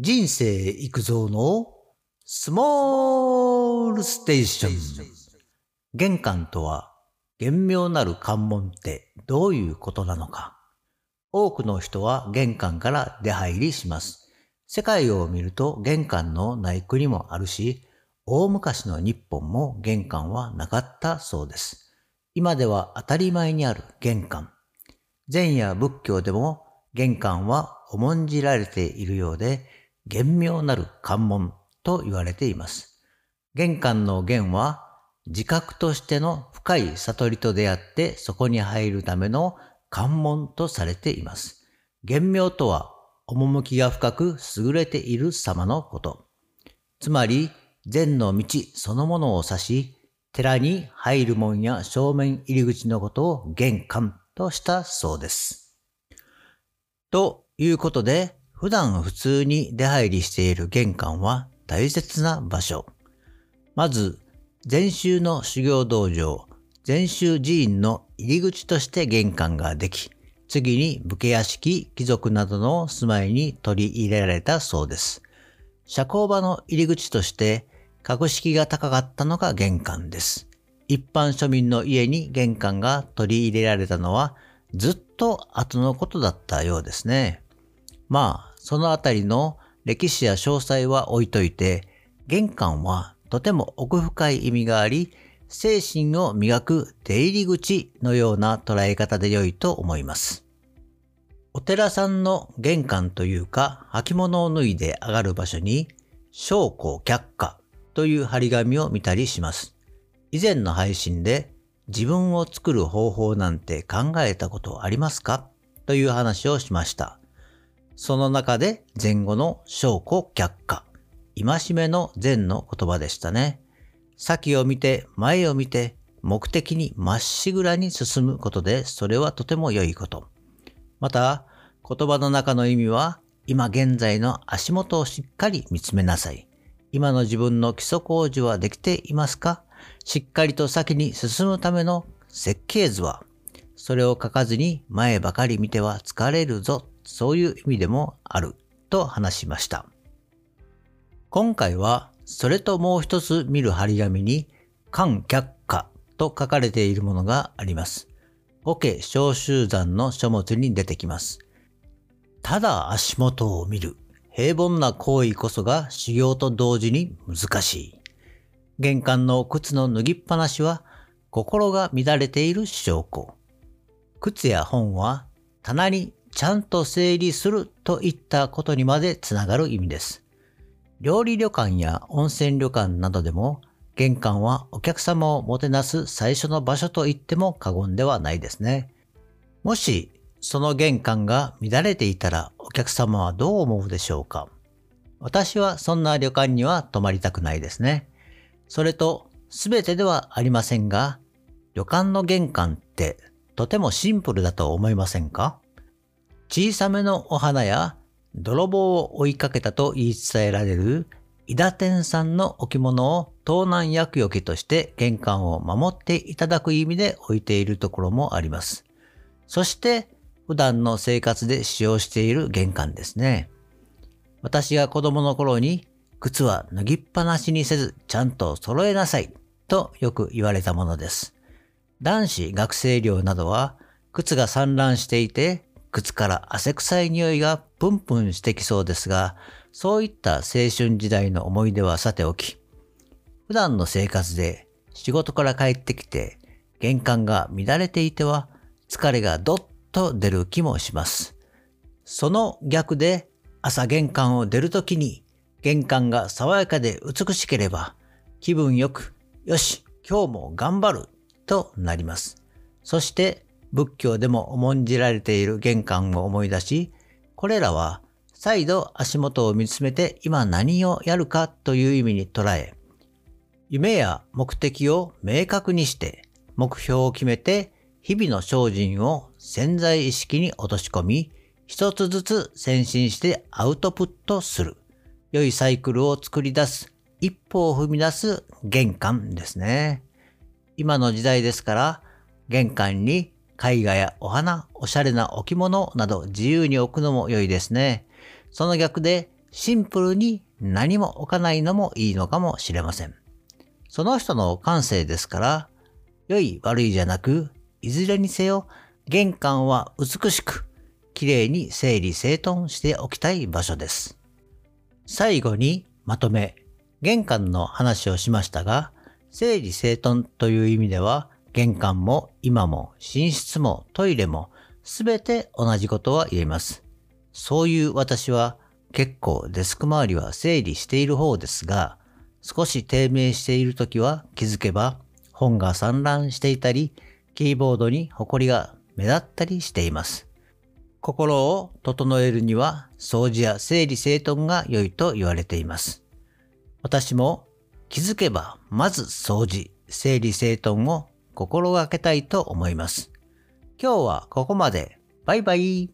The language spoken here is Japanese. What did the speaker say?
人生育造のスモールステーション。玄関とは、玄妙なる関門ってどういうことなのか。多くの人は玄関から出入りします。世界を見ると玄関のない国もあるし、大昔の日本も玄関はなかったそうです。今では当たり前にある玄関。禅や仏教でも玄関は重んじられているようで、玄妙なる関門と言われています。玄関の玄は自覚としての深い悟りと出会ってそこに入るための関門とされています。玄妙とは趣が深く優れている様のこと。つまり禅の道そのものを指し、寺に入る門や正面入り口のことを玄関としたそうです。ということで、普段普通に出入りしている玄関は大切な場所。まず、禅宗の修行道場、禅宗寺院の入り口として玄関ができ、次に武家屋敷、貴族などの住まいに取り入れられたそうです。社交場の入り口として、格式が高かったのが玄関です。一般庶民の家に玄関が取り入れられたのは、ずっと後のことだったようですね。まあ、そのあたりの歴史や詳細は置いといて、玄関はとても奥深い意味があり、精神を磨く出入り口のような捉え方で良いと思います。お寺さんの玄関というか履物を脱いで上がる場所に、証拠却下という張り紙を見たりします。以前の配信で自分を作る方法なんて考えたことありますか？という話をしました。その中で前後の証拠却下、戒めの善の言葉でしたね。先を見て、前を見て、目的にまっしぐらに進むことで、それはとても良いこと。また、言葉の中の意味は、今現在の足元をしっかり見つめなさい。今の自分の基礎工事はできていますか？しっかりと先に進むための設計図は、それを書かずに前ばかり見ては疲れるぞそういう意味でもあると話しました。今回はそれともう一つ見る張り紙に観却下と書かれているものがあります。桶小集山の書物に出てきます。ただ足元を見る平凡な行為こそが修行と同時に難しい。玄関の靴の脱ぎっぱなしは心が乱れている証拠。靴や本は棚にちゃんと整理するといったことにまでつながる意味です。料理旅館や温泉旅館などでも玄関はお客様をもてなす最初の場所と言っても過言ではないですね。もしその玄関が乱れていたらお客様はどう思うでしょうか私はそんな旅館には泊まりたくないですね。それと全てではありませんが、旅館の玄関ってとてもシンプルだと思いませんか？小さめのお花や泥棒を追いかけたと言い伝えられる伊田天さんの置物を盗難厄除けとして玄関を守っていただく意味で置いているところもあります。そして普段の生活で使用している玄関ですね。私が子供の頃に靴は脱ぎっぱなしにせずちゃんと揃えなさいとよく言われたものです。男子学生寮などは靴が散乱していて靴から汗臭い匂いがプンプンしてきそうですが、そういった青春時代の思い出はさておき、普段の生活で仕事から帰ってきて玄関が乱れていては疲れがどっと出る気もします。その逆で朝玄関を出るときに玄関が爽やかで美しければ気分よく、よし、今日も頑張るとなります。そして仏教でも重んじられている玄関を思い出し、これらは再度足元を見つめて今何をやるかという意味に捉え、夢や目的を明確にして目標を決めて日々の精進を潜在意識に落とし込み、一つずつ先進してアウトプットする。良いサイクルを作り出す、一歩を踏み出す玄関ですね。今の時代ですから、玄関に絵画やお花、おしゃれな置物など自由に置くのも良いですね。その逆でシンプルに何も置かないのもいいのかもしれません。その人の感性ですから、良い悪いじゃなく、いずれにせよ玄関は美しく、綺麗に整理整頓しておきたい場所です。最後にまとめ、玄関の話をしましたが、整理整頓という意味では、玄関も今も寝室もトイレもすべて同じことは言えます。そういう私は結構デスク周りは整理している方ですが、少し低迷している時は気づけば本が散乱していたり、キーボードに埃が目立ったりしています。心を整えるには掃除や整理整頓が良いと言われています。私も気づけばまず掃除、整理整頓を心がけたいと思います。今日はここまで。バイバイ。